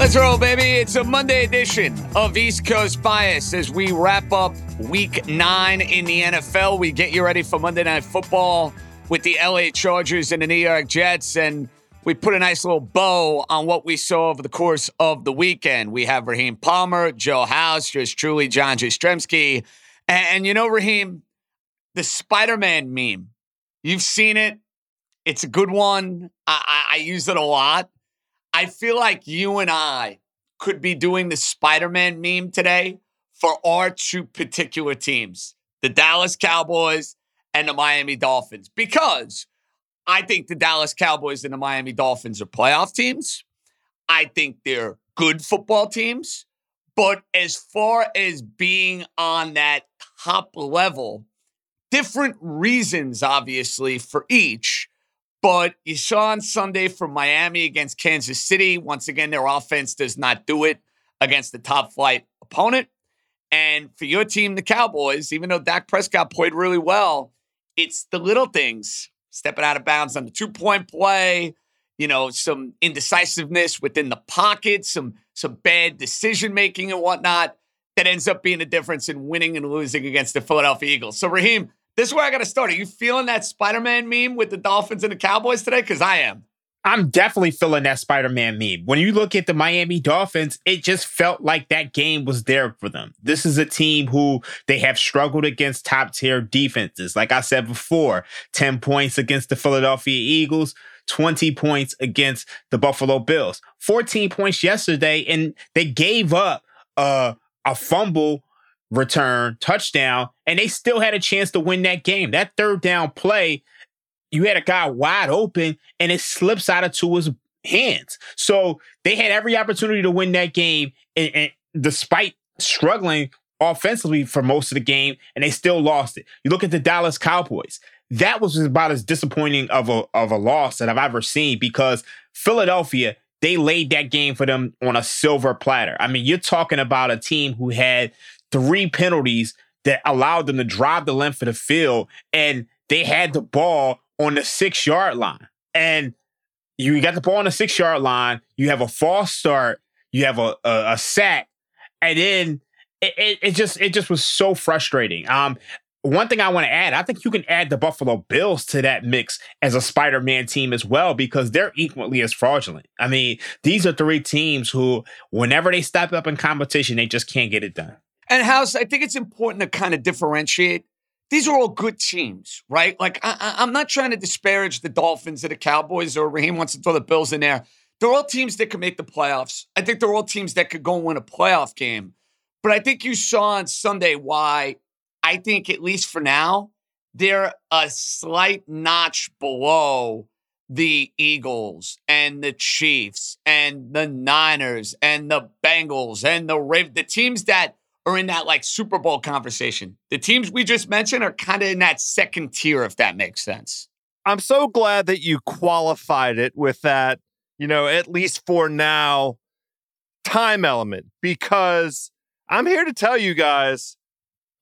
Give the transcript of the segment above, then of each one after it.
Let's roll, baby. It's a Monday edition of East Coast Bias as we wrap up week nine in the NFL. We get you ready for Monday Night Football with the LA Chargers and the New York Jets. And we put a nice little bow on what we saw over the course of the weekend. We have Raheem Palmer, Joe House, just truly John Jastremski. And, and you know, Raheem, the Spider Man meme, you've seen it. It's a good one. I, I, I use it a lot. I feel like you and I could be doing the Spider Man meme today for our two particular teams the Dallas Cowboys and the Miami Dolphins because I think the Dallas Cowboys and the Miami Dolphins are playoff teams. I think they're good football teams. But as far as being on that top level, different reasons, obviously, for each. But you saw on Sunday from Miami against Kansas City. Once again, their offense does not do it against the top flight opponent. And for your team, the Cowboys, even though Dak Prescott played really well, it's the little things stepping out of bounds on the two point play, you know, some indecisiveness within the pocket, some some bad decision making and whatnot that ends up being the difference in winning and losing against the Philadelphia Eagles. So Raheem, this is where I got to start. Are you feeling that Spider-Man meme with the Dolphins and the Cowboys today? Because I am. I'm definitely feeling that Spider Man meme. When you look at the Miami Dolphins, it just felt like that game was there for them. This is a team who they have struggled against top tier defenses. Like I said before, 10 points against the Philadelphia Eagles, 20 points against the Buffalo Bills, 14 points yesterday, and they gave up uh, a fumble return touchdown, and they still had a chance to win that game. That third down play you had a guy wide open and it slips out of Tua's hands. So they had every opportunity to win that game, and, and despite struggling offensively for most of the game, and they still lost it. You look at the Dallas Cowboys. That was about as disappointing of a of a loss that I've ever seen because Philadelphia they laid that game for them on a silver platter. I mean, you're talking about a team who had three penalties that allowed them to drive the length of the field, and they had the ball on the six yard line. And you got the ball on the six yard line, you have a false start, you have a, a, a sack, and then it, it, it, just it just was so frustrating. Um, one thing I want to add, I think you can add the Buffalo Bills to that mix as a Spider-Man team as well because they're equally as fraudulent. I mean, these are three teams who, whenever they step up in competition, they just can't get it done. And House, I think it's important to kind of differentiate these are all good teams, right? Like I, am not trying to disparage the Dolphins or the Cowboys or Raheem wants to throw the Bills in there. They're all teams that can make the playoffs. I think they're all teams that could go and win a playoff game. But I think you saw on Sunday why I think, at least for now, they're a slight notch below the Eagles and the Chiefs and the Niners and the Bengals and the Rav- the teams that are in that like Super Bowl conversation. The teams we just mentioned are kind of in that second tier, if that makes sense. I'm so glad that you qualified it with that, you know, at least for now, time element, because I'm here to tell you guys,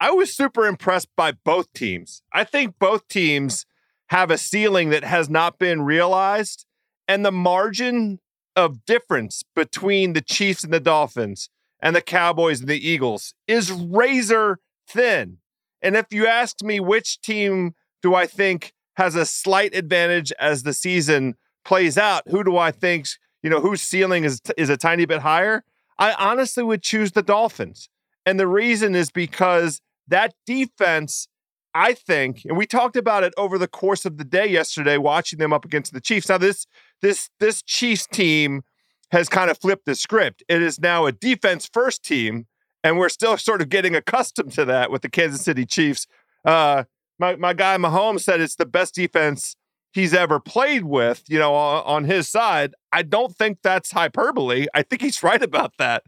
I was super impressed by both teams. I think both teams have a ceiling that has not been realized, and the margin of difference between the Chiefs and the Dolphins and the Cowboys and the Eagles is razor thin. And if you ask me which team do I think has a slight advantage as the season plays out, who do I think, you know, whose ceiling is is a tiny bit higher? I honestly would choose the Dolphins. And the reason is because that defense, I think, and we talked about it over the course of the day yesterday, watching them up against the Chiefs. Now, this this this Chiefs team has kind of flipped the script. It is now a defense first team, and we're still sort of getting accustomed to that with the Kansas City Chiefs. Uh, my my guy Mahomes said it's the best defense he's ever played with, you know, on, on his side. I don't think that's hyperbole. I think he's right about that.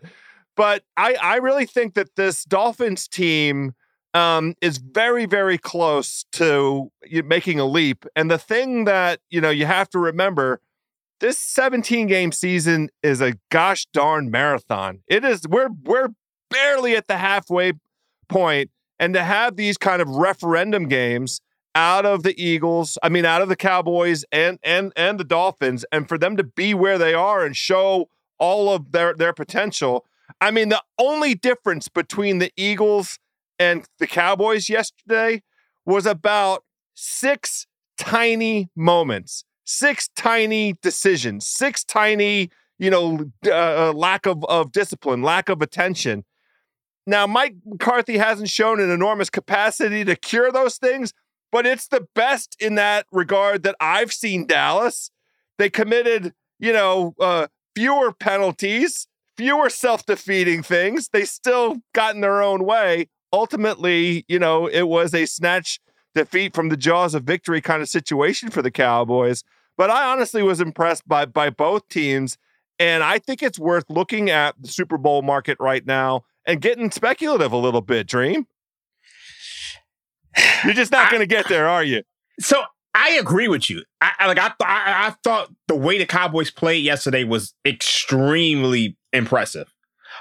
But I, I really think that this Dolphins team um, is very, very close to making a leap. And the thing that, you know, you have to remember this 17 game season is a gosh darn marathon. It is, we're, we're barely at the halfway point, And to have these kind of referendum games out of the Eagles, I mean, out of the Cowboys and and and the Dolphins, and for them to be where they are and show all of their their potential. I mean, the only difference between the Eagles and the Cowboys yesterday was about six tiny moments, six tiny decisions, six tiny, you know, uh, uh, lack of, of discipline, lack of attention. Now, Mike McCarthy hasn't shown an enormous capacity to cure those things, but it's the best in that regard that I've seen Dallas. They committed, you know, uh, fewer penalties, fewer self defeating things. They still got in their own way. Ultimately, you know, it was a snatch defeat from the jaws of victory kind of situation for the Cowboys. But I honestly was impressed by by both teams. And I think it's worth looking at the Super Bowl market right now and getting speculative a little bit, Dream. You're just not going to get there, are you? So I agree with you. I, I like I, I I thought the way the Cowboys played yesterday was extremely impressive,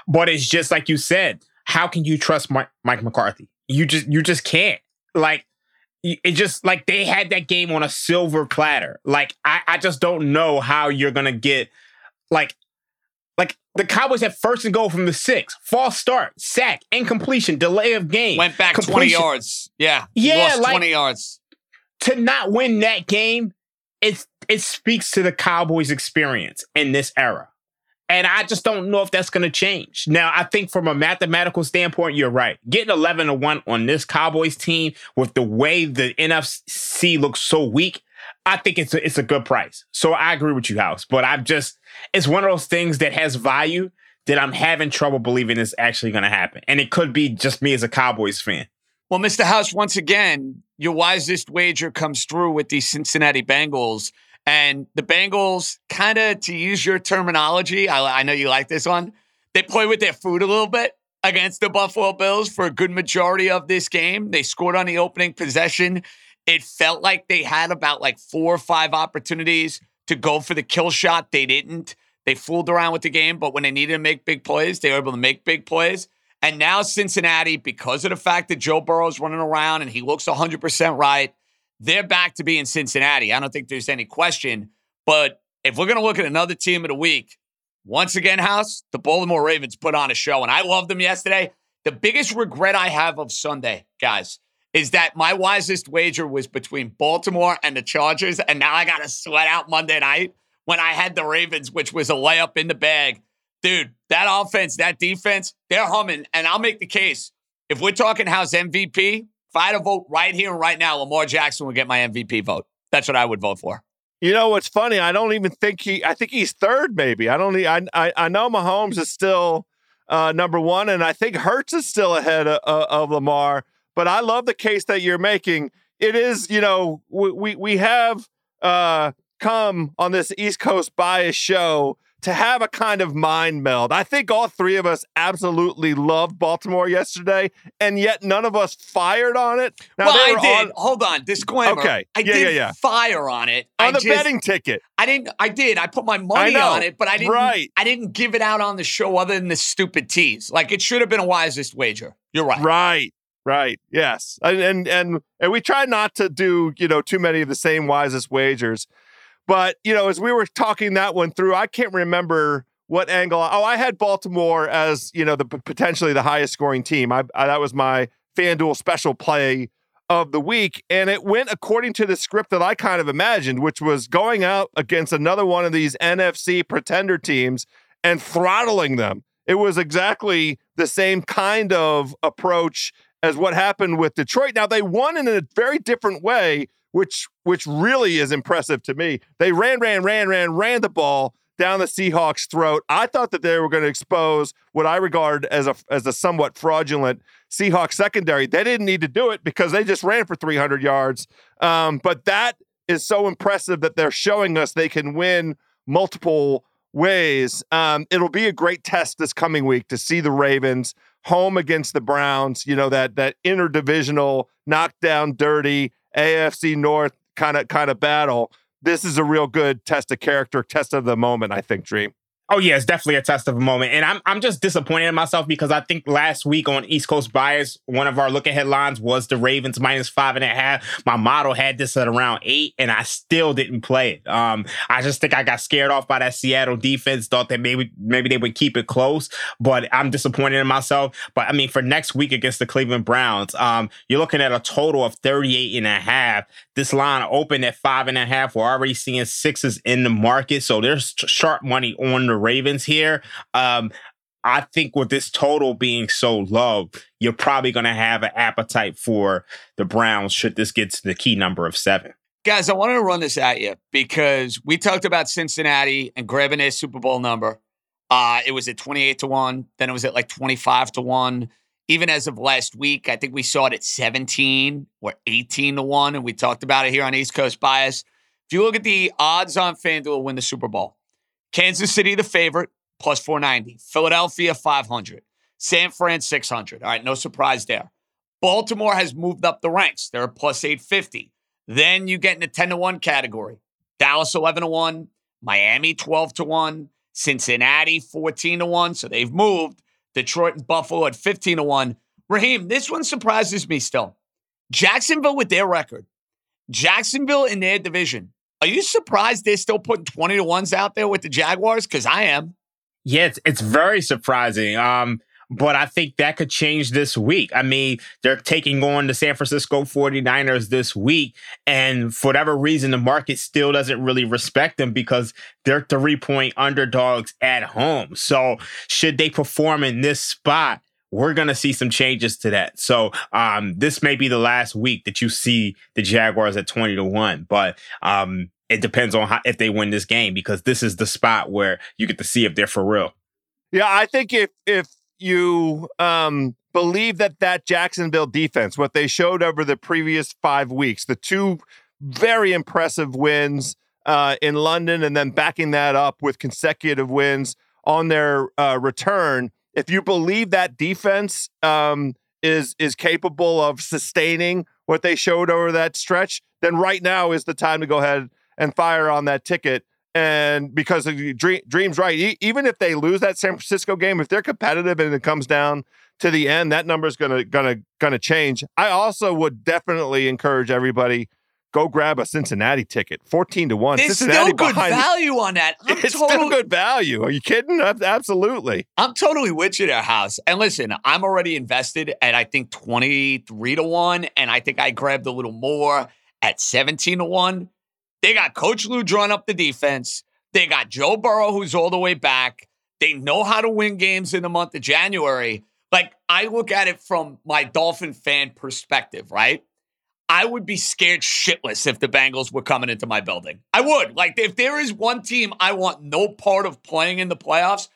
but it's just like you said. How can you trust Mike, Mike McCarthy? You just you just can't. Like it just like they had that game on a silver platter. Like I I just don't know how you're gonna get like like the Cowboys had first and goal from the six, false start, sack, incompletion, delay of game. Went back completion. 20 yards. Yeah. Yeah. Like, 20 yards. To not win that game, it, it speaks to the Cowboys' experience in this era. And I just don't know if that's going to change. Now, I think from a mathematical standpoint, you're right. Getting 11 to 1 on this Cowboys team with the way the NFC looks so weak, I think it's a, it's a good price. So I agree with you, House. But I'm just, it's one of those things that has value that I'm having trouble believing is actually going to happen. And it could be just me as a Cowboys fan. Well, Mr. House, once again, your wisest wager comes through with the Cincinnati Bengals. And the Bengals, kind of to use your terminology, I, I know you like this one, they play with their food a little bit against the Buffalo Bills for a good majority of this game. They scored on the opening possession. It felt like they had about like four or five opportunities to go for the kill shot. They didn't. They fooled around with the game, but when they needed to make big plays, they were able to make big plays. And now Cincinnati, because of the fact that Joe Burrow's running around and he looks 100% right, they're back to being Cincinnati. I don't think there's any question. But if we're going to look at another team of the week, once again, House, the Baltimore Ravens put on a show, and I loved them yesterday. The biggest regret I have of Sunday, guys, is that my wisest wager was between Baltimore and the Chargers, and now I got to sweat out Monday night when I had the Ravens, which was a layup in the bag. Dude, that offense, that defense, they're humming. And I'll make the case. If we're talking house MVP, if I had to vote right here and right now, Lamar Jackson would get my MVP vote. That's what I would vote for. You know what's funny? I don't even think he. I think he's third. Maybe I don't. I I, I know Mahomes is still uh, number one, and I think Hurts is still ahead of, of Lamar. But I love the case that you're making. it is, you know, we we, we have uh, come on this East Coast bias show to have a kind of mind meld. I think all three of us absolutely loved Baltimore yesterday, and yet none of us fired on it. Now, well, I did. On... Hold on, disclaimer. Okay, I yeah, did yeah, yeah. fire on it on I the just, betting ticket. I didn't. I did. I put my money on it, but I didn't. Right. I didn't give it out on the show other than the stupid tease. Like it should have been a wisest wager. You're right. Right. Right. Yes. And, and and and we try not to do you know too many of the same wisest wagers. But, you know, as we were talking that one through, I can't remember what angle. Oh, I had Baltimore as, you know, the potentially the highest scoring team. I, I that was my FanDuel special play of the week. And it went according to the script that I kind of imagined, which was going out against another one of these NFC pretender teams and throttling them. It was exactly the same kind of approach as what happened with Detroit. Now, they won in a very different way which which really is impressive to me. They ran, ran, ran, ran, ran the ball down the Seahawks' throat. I thought that they were going to expose what I regard as a as a somewhat fraudulent Seahawks secondary. They didn't need to do it because they just ran for 300 yards. Um, but that is so impressive that they're showing us they can win multiple ways. Um, it'll be a great test this coming week to see the Ravens home against the Browns. You know that that interdivisional knockdown, dirty AFC North kind of kind of battle. This is a real good test of character, test of the moment, I think, Dream. Oh yeah, it's definitely a test of a moment, and I'm I'm just disappointed in myself because I think last week on East Coast Bias, one of our look ahead lines was the Ravens minus five and a half. My model had this at around eight, and I still didn't play it. Um, I just think I got scared off by that Seattle defense. Thought that maybe maybe they would keep it close, but I'm disappointed in myself. But I mean, for next week against the Cleveland Browns, um, you're looking at a total of 38 and a half. This line opened at five and a half. We're already seeing sixes in the market, so there's sharp money on the Ravens here. Um, I think with this total being so low, you're probably going to have an appetite for the Browns should this get to the key number of seven. Guys, I wanted to run this at you because we talked about Cincinnati and grabbing their Super Bowl number. Uh, it was at 28 to 1. Then it was at like 25 to 1. Even as of last week, I think we saw it at 17 or 18 to 1. And we talked about it here on East Coast Bias. If you look at the odds on FanDuel win the Super Bowl, Kansas City, the favorite, plus 490. Philadelphia, 500. San Fran, 600. All right, no surprise there. Baltimore has moved up the ranks. They're plus 850. Then you get in the 10 to 1 category. Dallas, 11 to 1. Miami, 12 to 1. Cincinnati, 14 to 1. So they've moved. Detroit and Buffalo at 15 to 1. Raheem, this one surprises me still. Jacksonville with their record. Jacksonville in their division are you surprised they're still putting 20 to ones out there with the Jaguars? Because I am. Yeah, it's, it's very surprising. Um, but I think that could change this week. I mean, they're taking on the San Francisco 49ers this week. And for whatever reason, the market still doesn't really respect them because they're three point underdogs at home. So, should they perform in this spot, we're going to see some changes to that. So um, this may be the last week that you see the Jaguars at 20 to 1, but um, it depends on how, if they win this game because this is the spot where you get to see if they're for real. Yeah, I think if if you um, believe that that Jacksonville defense, what they showed over the previous five weeks, the two very impressive wins uh, in London, and then backing that up with consecutive wins on their uh, return, if you believe that defense um, is is capable of sustaining what they showed over that stretch, then right now is the time to go ahead and fire on that ticket. And because dream, dreams right, e- even if they lose that San Francisco game, if they're competitive and it comes down to the end, that number is gonna gonna gonna change. I also would definitely encourage everybody go grab a Cincinnati ticket. 14 to 1. There's Cincinnati still good value on that. I'm it's totally, still good value. Are you kidding? Absolutely. I'm totally with you there, House. And listen, I'm already invested at I think 23 to 1. And I think I grabbed a little more at 17 to 1. They got Coach Lou drawing up the defense. They got Joe Burrow, who's all the way back. They know how to win games in the month of January. Like, I look at it from my Dolphin fan perspective, right? I would be scared shitless if the Bengals were coming into my building. I would. Like, if there is one team I want no part of playing in the playoffs,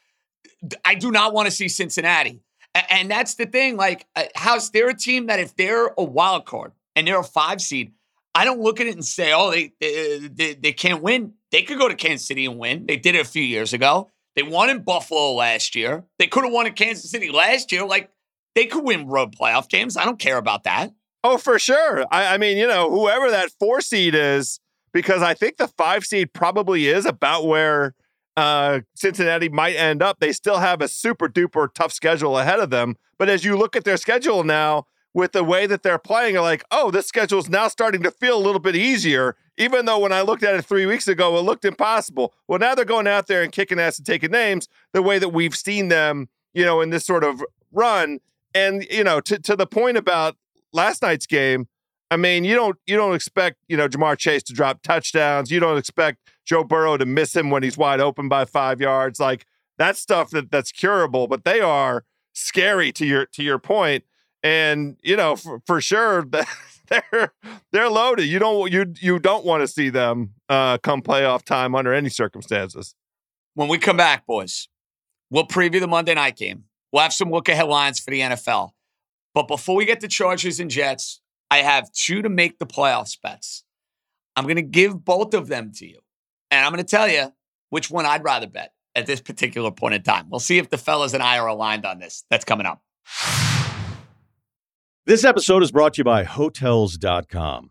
I do not want to see Cincinnati. And that's the thing. Like, uh, how's there a team that if they're a wild card, and they're a five seed, I don't look at it and say, oh, they, they, they can't win. They could go to Kansas City and win. They did it a few years ago. They won in Buffalo last year. They could have won in Kansas City last year. Like they could win road playoff games. I don't care about that. Oh, for sure. I, I mean, you know, whoever that four seed is, because I think the five seed probably is about where uh, Cincinnati might end up. They still have a super duper tough schedule ahead of them. But as you look at their schedule now, with the way that they're playing, like, oh, this schedule is now starting to feel a little bit easier. Even though when I looked at it three weeks ago, it looked impossible. Well, now they're going out there and kicking ass and taking names the way that we've seen them, you know, in this sort of run. And you know, to to the point about last night's game, I mean, you don't you don't expect you know Ja'Marr Chase to drop touchdowns. You don't expect Joe Burrow to miss him when he's wide open by five yards. Like that's stuff that that's curable, but they are scary to your to your point and you know for, for sure they're they're loaded. You don't you you don't want to see them uh, come playoff time under any circumstances. When we come back, boys, we'll preview the Monday night game. We'll have some look ahead lines for the NFL. But before we get to Chargers and Jets, I have two to make the playoffs bets. I'm going to give both of them to you, and I'm going to tell you which one I'd rather bet at this particular point in time. We'll see if the fellas and I are aligned on this. That's coming up. This episode is brought to you by Hotels.com.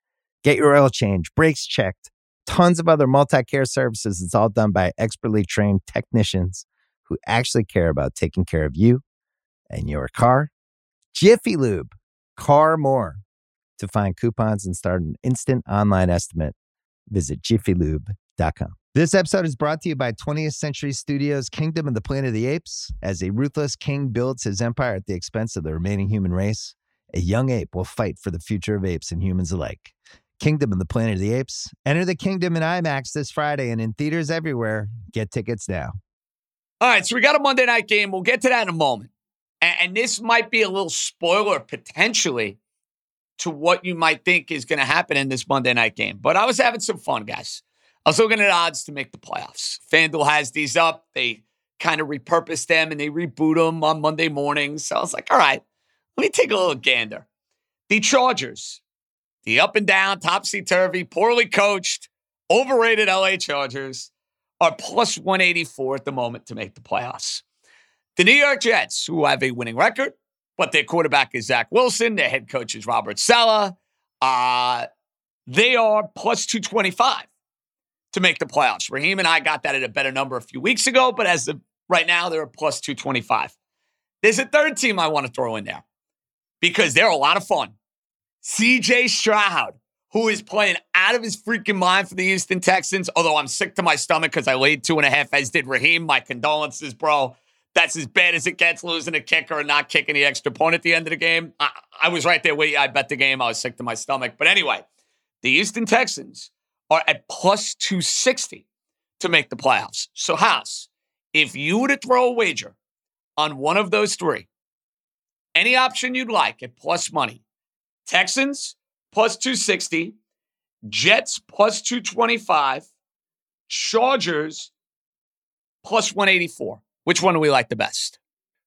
Get your oil change, brakes checked, tons of other multi care services. It's all done by expertly trained technicians who actually care about taking care of you and your car. Jiffy Lube, car more. To find coupons and start an instant online estimate, visit jiffylube.com. This episode is brought to you by 20th Century Studios' Kingdom of the Planet of the Apes. As a ruthless king builds his empire at the expense of the remaining human race, a young ape will fight for the future of apes and humans alike. Kingdom of the Planet of the Apes. Enter the kingdom in IMAX this Friday and in theaters everywhere. Get tickets now. All right, so we got a Monday night game. We'll get to that in a moment. And, and this might be a little spoiler potentially to what you might think is going to happen in this Monday night game. But I was having some fun, guys. I was looking at odds to make the playoffs. FanDuel has these up. They kind of repurpose them and they reboot them on Monday mornings. So I was like, all right, let me take a little gander. The Chargers, the up and down, topsy turvy, poorly coached, overrated LA Chargers, are plus 184 at the moment to make the playoffs. The New York Jets, who have a winning record, but their quarterback is Zach Wilson, their head coach is Robert Saleh, uh, they are plus 225 to make the playoffs. Raheem and I got that at a better number a few weeks ago, but as of right now, they're a plus 225. There's a third team I want to throw in there because they're a lot of fun. CJ Stroud, who is playing out of his freaking mind for the Houston Texans, although I'm sick to my stomach because I laid two and a half, as did Raheem. My condolences, bro. That's as bad as it gets losing a kicker and not kicking the extra point at the end of the game. I, I was right there with you. I bet the game. I was sick to my stomach. But anyway, the Houston Texans are at plus 260 to make the playoffs. So, House, if you were to throw a wager on one of those three, any option you'd like at plus money, Texans plus 260, Jets plus 225, Chargers plus 184. Which one do we like the best?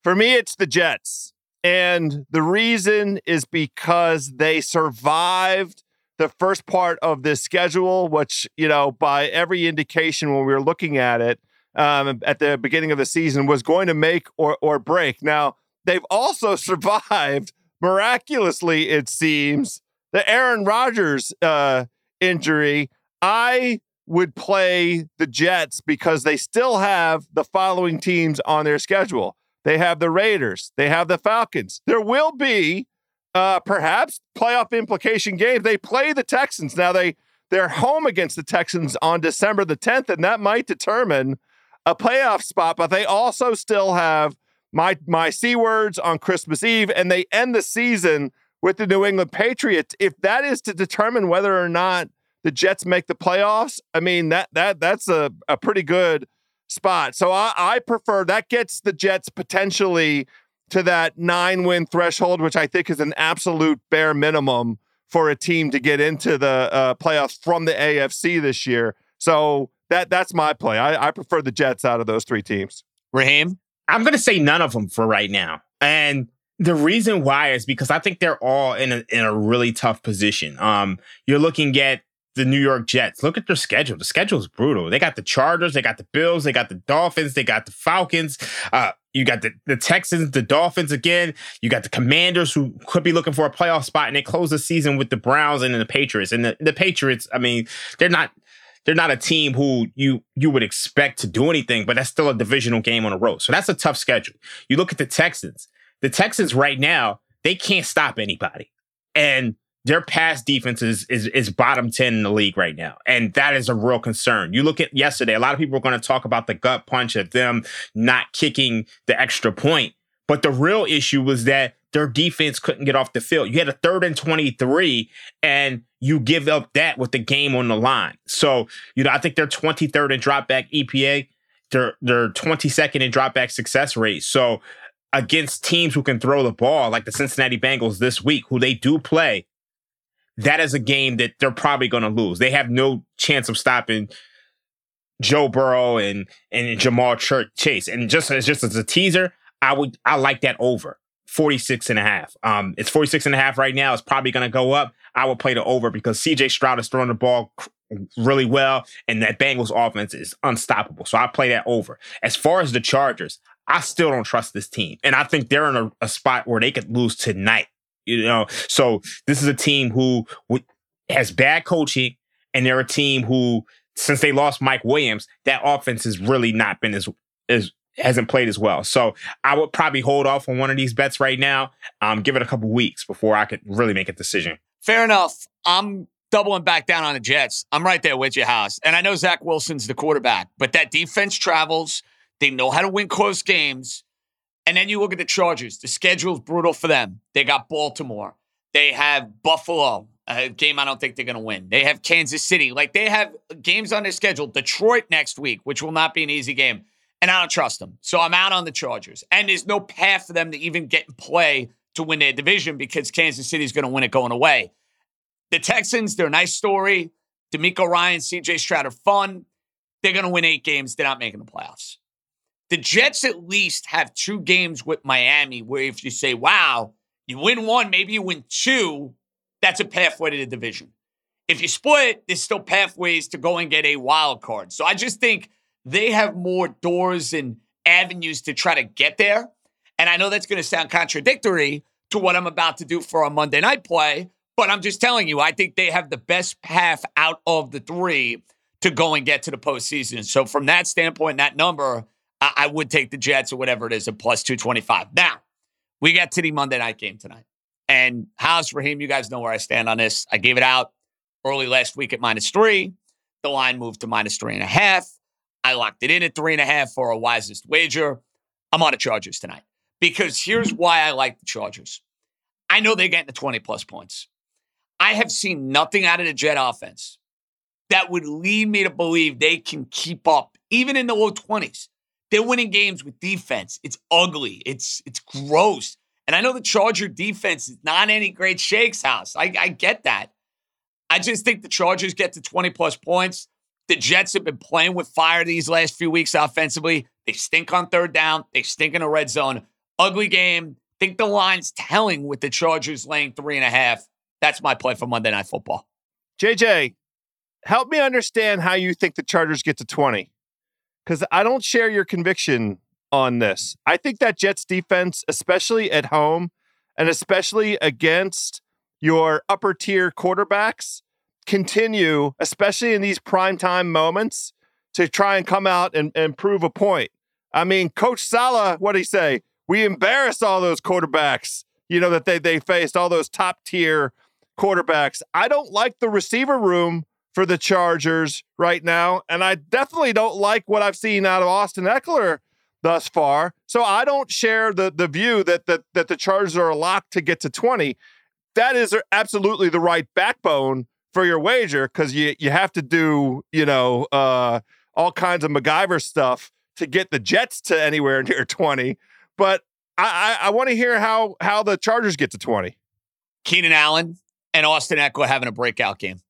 For me, it's the Jets. And the reason is because they survived the first part of this schedule, which, you know, by every indication when we were looking at it um, at the beginning of the season, was going to make or, or break. Now, they've also survived miraculously, it seems, the Aaron Rodgers uh, injury. I would play the Jets because they still have the following teams on their schedule. They have the Raiders, they have the Falcons. There will be uh, perhaps playoff implication games. They play the Texans. Now they they're home against the Texans on December the 10th, and that might determine a playoff spot, but they also still have my my C words on Christmas Eve, and they end the season with the New England Patriots. If that is to determine whether or not the Jets make the playoffs, I mean that that that's a, a pretty good spot. So I, I prefer that gets the Jets potentially to that nine win threshold, which I think is an absolute bare minimum for a team to get into the uh, playoffs from the AFC this year. So that that's my play. I, I prefer the Jets out of those three teams. Raheem? I'm going to say none of them for right now. And the reason why is because I think they're all in a, in a really tough position. Um, you're looking at the New York Jets. Look at their schedule. The schedule is brutal. They got the Chargers, they got the Bills, they got the Dolphins, they got the Falcons. Uh, you got the, the Texans, the Dolphins again. You got the Commanders who could be looking for a playoff spot, and they close the season with the Browns and the Patriots. And the, the Patriots, I mean, they're not they're not a team who you you would expect to do anything, but that's still a divisional game on the road. So that's a tough schedule. You look at the Texans. The Texans right now, they can't stop anybody. And their pass defense is, is, is bottom 10 in the league right now. And that is a real concern. You look at yesterday, a lot of people are going to talk about the gut punch of them not kicking the extra point. But the real issue was that their defense couldn't get off the field. You had a third and 23, and you give up that with the game on the line. So, you know, I think they're 23rd in dropback EPA. They're, they're 22nd in dropback success rate. So, against teams who can throw the ball, like the Cincinnati Bengals this week, who they do play, that is a game that they're probably going to lose. They have no chance of stopping Joe Burrow and and Ja'Marr Chase. And just as just as a teaser, I would I like that over 46 and a half. Um, it's 46 and a half right now. It's probably going to go up. I would play the over because CJ Stroud is throwing the ball really well, and that Bengals offense is unstoppable. So I play that over. As far as the Chargers, I still don't trust this team, and I think they're in a, a spot where they could lose tonight. You know, so this is a team who has bad coaching, and they're a team who, since they lost Mike Williams, that offense has really not been as as hasn't played as well. So I would probably hold off on one of these bets right now. Um, give it a couple weeks before I could really make a decision. Fair enough. I'm doubling back down on the Jets. I'm right there with you, house. And I know Zach Wilson's the quarterback, but that defense travels. They know how to win close games. And then you look at the Chargers. The schedule is brutal for them. They got Baltimore. They have Buffalo, a game I don't think they're going to win. They have Kansas City. Like they have games on their schedule. Detroit next week, which will not be an easy game and I don't trust them. So I'm out on the Chargers. And there's no path for them to even get in play to win their division because Kansas City is going to win it going away. The Texans, they're a nice story. DeMeco Ryan, CJ Stroud are fun. They're going to win eight games. They're not making the playoffs. The Jets at least have two games with Miami where if you say, wow, you win one, maybe you win two, that's a pathway to the division. If you split, there's still pathways to go and get a wild card. So I just think they have more doors and avenues to try to get there. And I know that's going to sound contradictory to what I'm about to do for a Monday night play, but I'm just telling you, I think they have the best path out of the three to go and get to the postseason. So from that standpoint, that number, I, I would take the Jets or whatever it is at plus 225. Now, we get to the Monday night game tonight. And House Raheem? You guys know where I stand on this. I gave it out early last week at minus three. The line moved to minus three and a half. I locked it in at three and a half for a wisest wager. I'm on the Chargers tonight because here's why I like the Chargers. I know they're getting the 20 plus points. I have seen nothing out of the Jet offense that would lead me to believe they can keep up, even in the low 20s. They're winning games with defense. It's ugly. It's it's gross. And I know the Charger defense is not any great shakes house. I, I get that. I just think the Chargers get to 20 plus points. The Jets have been playing with fire these last few weeks offensively. They stink on third down. They stink in a red zone. Ugly game. Think the line's telling with the Chargers laying three and a half. That's my play for Monday Night Football. JJ, help me understand how you think the Chargers get to 20. Because I don't share your conviction on this. I think that Jets defense, especially at home and especially against your upper tier quarterbacks, continue, especially in these primetime moments, to try and come out and, and prove a point. I mean, Coach Saleh, what did he say? We embarrassed all those quarterbacks, you know, that they, they faced, all those top tier quarterbacks. I don't like the receiver room for the Chargers right now. And I definitely don't like what I've seen out of Austin Ekeler thus far. So I don't share the the view that that that the Chargers are locked to get to 20. That is absolutely the right backbone for your wager because you you have to do, you know, uh all kinds of MacGyver stuff to get the Jets to anywhere near 20. But I, I, I want to hear how how the Chargers get to 20. Keenan Allen and Austin Ekeler having a breakout game.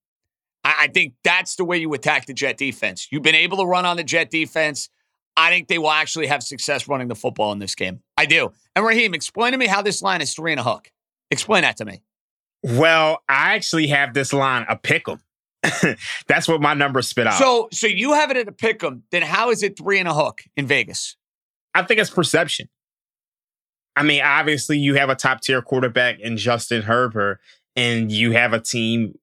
I, I think that's the way you attack the Jet defense. You've been able to run on the Jet defense. I think they will actually have success running the football in this game. I do. And Raheem, explain to me how this line is three and a hook. Explain that to me. Well, I actually have this line a pick 'em. That's what my numbers spit out. So, so you have it at a pick 'em. Then how is it three and a hook in Vegas? I think it's perception. I mean, obviously, you have a top tier quarterback in Justin Herbert, and you have a team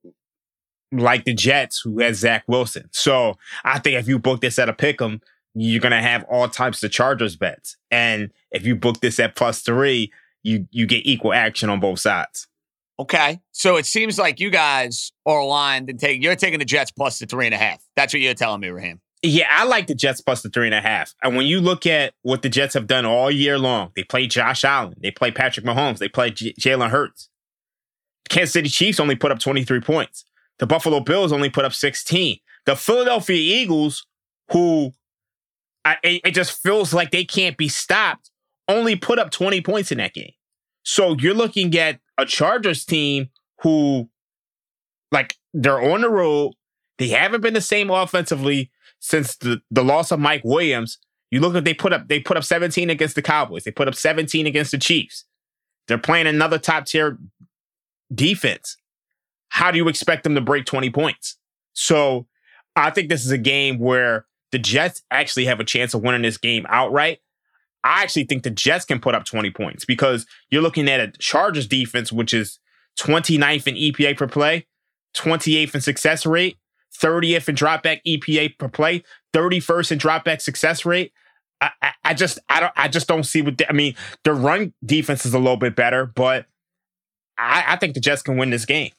like the Jets who has Zach Wilson. So I think if you book this at a pick 'em, you're gonna have all types of Chargers bets. And if you book this at plus three, you you get equal action on both sides. Okay. So it seems like you guys are aligned and take you're taking the Jets plus the three and a half. That's what you're telling me, Raheem. Yeah, I like the Jets plus the three and a half. And when you look at what the Jets have done all year long, they play Josh Allen, they play Patrick Mahomes, they play J- Jalen Hurts. Kansas City Chiefs only put up 23 points. The Buffalo Bills only put up 16. The Philadelphia Eagles, who I, it, it just feels like they can't be stopped, only put up 20 points in that game. So you're looking at a Chargers team who, like, they're on the road. They haven't been the same offensively since the, the loss of Mike Williams. You look at they put up they put up 17 against the Cowboys. They put up 17 against the Chiefs. They're playing another top tier defense. How do you expect them to break 20 points? So I think this is a game where the Jets actually have a chance of winning this game outright. I actually think the Jets can put up 20 points because you're looking at a Chargers defense, which is 29th in EPA per play, 28th in success rate, 30th in dropback EPA per play, 31st in dropback success rate. I, I, I, just I don't I just don't see what the, I mean. The run defense is a little bit better, but I, I think the Jets can win this game.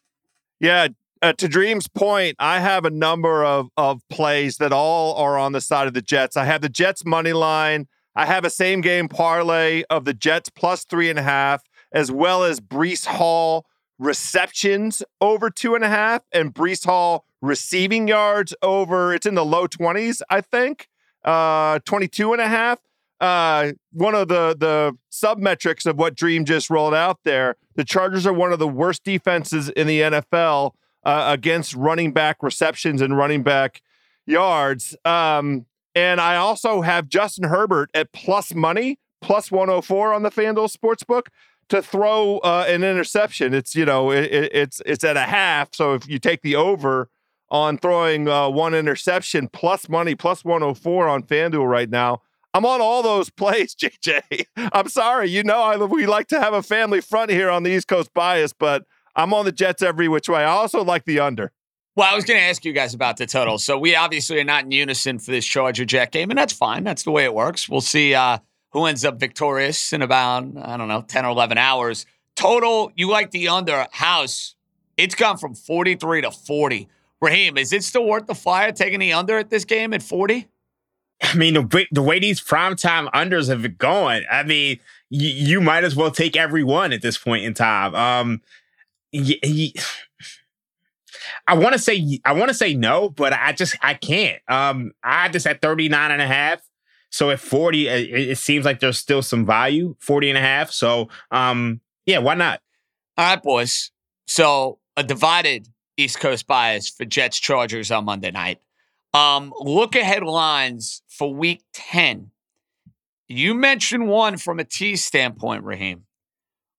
Yeah, uh, to Dream's point, I have a number of of plays that all are on the side of the Jets. I have the Jets money line. I have a same game parlay of the Jets plus three and a half, as well as Breece Hall receptions over two and a half, and Breece Hall receiving yards over. It's in the low twenties, I think, uh, 22 and a half. Uh, one of the the sub metrics of what Dream just rolled out there. The Chargers are one of the worst defenses in the NFL uh, against running back receptions and running back yards. Um, and I also have Justin Herbert at plus money, plus 104 on the FanDuel Sportsbook to throw uh, an interception. It's, you know, it, it's it's at a half. So if you take the over on throwing uh, one interception, plus money, plus 104 on FanDuel right now. I'm on all those plays, JJ. I'm sorry. You know, I, we like to have a family front here on the East Coast bias, but I'm on the Jets every which way. I also like the under. Well, I was going to ask you guys about the total. So we obviously are not in unison for this Charger Jet game, and that's fine. That's the way it works. We'll see uh, who ends up victorious in about, I don't know, 10 or 11 hours. Total, you like the under house. It's gone from 43 to 40. Raheem, is it still worth the flyer taking the under at this game at 40? I mean, the the way these primetime unders have been going, I mean, y- you might as well take every one at this point in time. Um, y- y- I want to say I want to say no, but I just I can't. Um, I just at 39 and a half. So at 40, it, it, seems like there's still some value, 40 and a half. So um, yeah, why not? All right, boys. So a divided East Coast bias for Jets Chargers on Monday night. Um, look ahead lines for week 10. You mentioned one from a T standpoint, Raheem.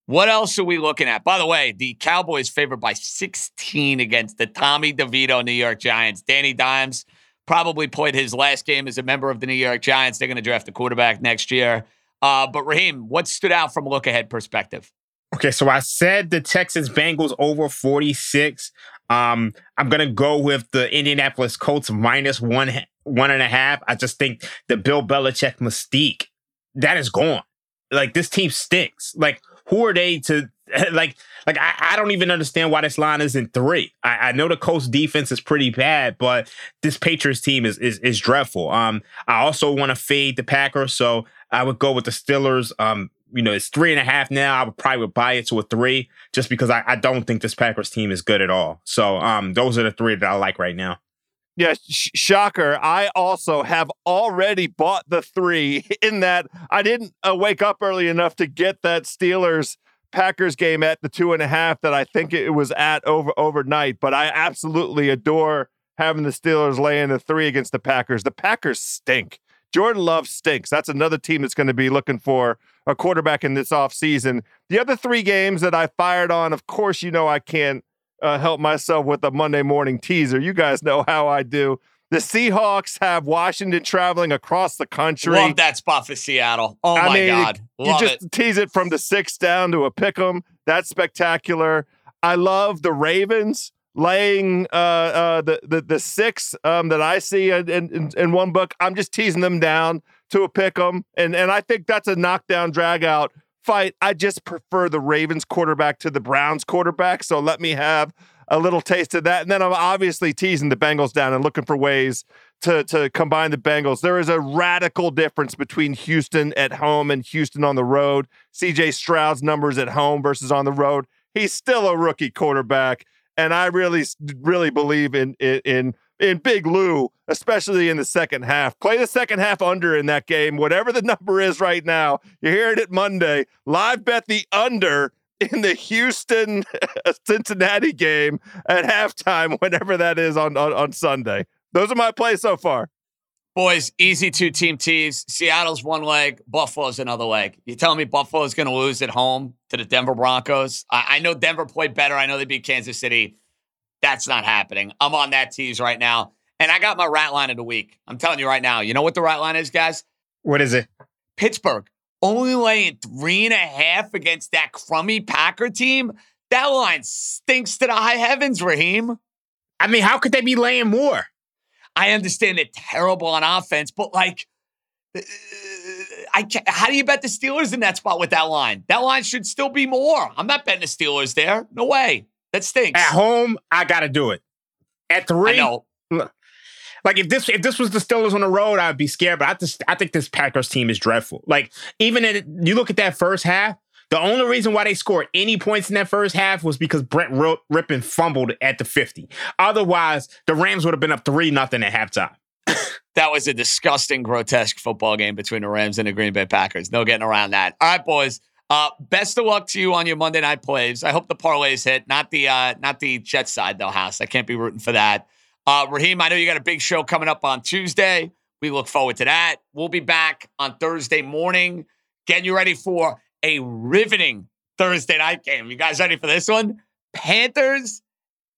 What else are we looking at? By the way, the Cowboys favored by 16 against the Tommy DeVito New York Giants. Danny Dimes probably played his last game as a member of the New York Giants. They're going to draft a quarterback next year. Uh, but Raheem, what stood out from a look ahead perspective? Okay, so I said the Texans Bengals over 46. Um, I'm gonna go with the Indianapolis Colts minus one one and a half. I just think the Bill Belichick mystique that is gone. Like this team stinks. Like who are they to like like I, I don't even understand why this line isn't three. I, I know the Colts defense is pretty bad, but this Patriots team is is, is dreadful. Um, I also want to fade the Packers, so I would go with the Steelers. Um, you know, it's three and a half now. I would probably would buy it to a three just because I, I don't think this Packers team is good at all. So um, those are the three that I like right now. Yeah, sh- shocker. I also have already bought the three in that I didn't uh, wake up early enough to get that Steelers Packers game at the two and a half that I think it was at over overnight. But I absolutely adore having the Steelers laying the three against the Packers. The Packers stink. Jordan Love stinks. That's another team that's going to be looking for a quarterback in this offseason. The other three games that I fired on, of course, you know I can't uh, help myself with a Monday morning teaser. You guys know how I do. The Seahawks have Washington traveling across the country. Love that spot for Seattle. Oh I my mean, God. Love you just it. tease it from the six down to a pick 'em. That's spectacular. I love the Ravens laying uh, uh, the, the the six um, that I see in, in, in one book. I'm just teasing them down to a pick 'em, and and I think that's a knockdown drag out fight. I just prefer the Ravens quarterback to the Browns quarterback. So let me have a little taste of that. And then I'm obviously teasing the Bengals down and looking for ways to, to combine the Bengals. There is a radical difference between Houston at home and Houston on the road. CJ Stroud's numbers at home versus on the road. He's still a rookie quarterback. And I really, really believe in, in, in in Big Lou, especially in the second half. Play the second half under in that game, whatever the number is right now. You're hearing it Monday. Live bet the under in the Houston Cincinnati game at halftime, whenever that is on, on, on Sunday. Those are my plays so far. Boys, easy two team tees. Seattle's one leg, Buffalo's another leg. You telling me Buffalo's going to lose at home to the Denver Broncos? I, I know Denver played better. I know they beat Kansas City. That's not happening. I'm on that tease right now. And I got my rat line of the week. I'm telling you right now. You know what the rat line is, guys? What is it? Pittsburgh only laying three and a half against that crummy Packer team. That line stinks to the high heavens, Raheem. I mean, how could they be laying more? I understand they're terrible on offense, but like, I can't, how do you bet the Steelers in that spot with that line? That line should still be more. I'm not betting the Steelers there. No way. That stinks. At home, I gotta do it. At three, I know. Like if this if this was the Steelers on the road, I'd be scared. But I just I think this Packers team is dreadful. Like even in you look at that first half, the only reason why they scored any points in that first half was because Brett Rypien fumbled at the 50. Otherwise, the Rams would have been up three nothing at halftime. that was a disgusting, grotesque football game between the Rams and the Green Bay Packers. No getting around that. All right, boys. Uh, best of luck to you on your Monday night plays. I hope the parlays hit. Not the uh, not the Jet side though, House. I can't be rooting for that. Uh, Raheem, I know you got a big show coming up on Tuesday. We look forward to that. We'll be back on Thursday morning, getting you ready for a riveting Thursday night game. You guys ready for this one? Panthers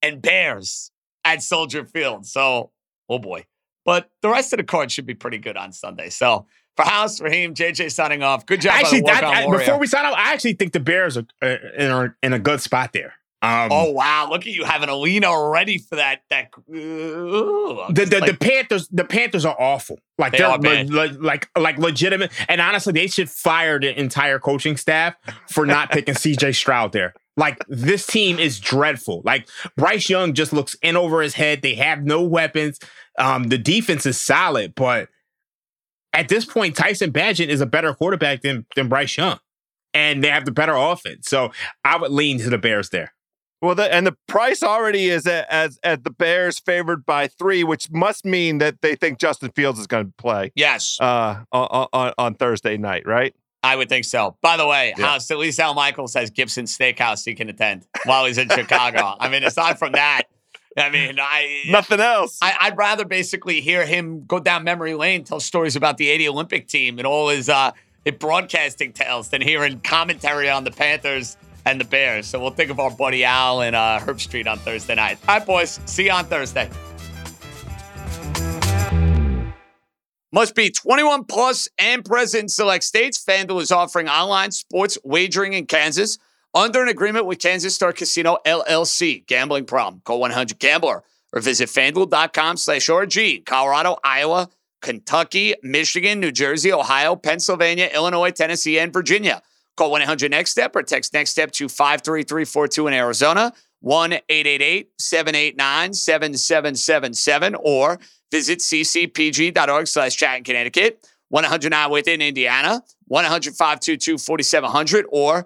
and Bears at Soldier Field. So, oh boy. But the rest of the card should be pretty good on Sunday. So, for House, Raheem, JJ signing off. Good job. Actually, that, I, before we sign off, I actually think the Bears are uh, in, a, in a good spot there. Um, oh wow! Look at you having a lean already for that. That uh, the the, like, the Panthers the Panthers are awful. Like They are are bad. like like like legitimate. And honestly, they should fire the entire coaching staff for not picking C.J. Stroud there. Like this team is dreadful. Like Bryce Young just looks in over his head. They have no weapons. Um, the defense is solid, but at this point, Tyson Bagent is a better quarterback than than Bryce Young, and they have the better offense. So I would lean to the Bears there. Well, the, and the price already is at, as at the Bears favored by three, which must mean that they think Justin Fields is going to play yes, uh, on, on, on Thursday night, right? I would think so. By the way, Yeah. House at least Al Michaels has Gibson Steakhouse he can attend while he's in Chicago. I mean, aside from that, I mean, I Nothing else. I, would rather basically hear him go down memory lane, tell stories about the 80 Olympic team and all his, uh, his broadcasting tales than hearing commentary on the Panthers and the Bears. So we'll think of our buddy Al and uh, Herbstreit on Thursday night. All right, boys. See you on Thursday. Must be 21 plus and present in select states. FanDuel is offering online sports wagering in Kansas under an agreement with Kansas Star Casino LLC. Gambling problem? Call 100 Gambler or visit fanduel.com slash RG. Colorado, Iowa, Kentucky, Michigan, New Jersey, Ohio, Pennsylvania, Illinois, Tennessee, and Virginia. Call 1 800 Next Step or text Next Step to 53342 in Arizona, 1 888 789 7777, or visit ccpg.org slash chat in Connecticut, 109 within Indiana, 100 522 4700, or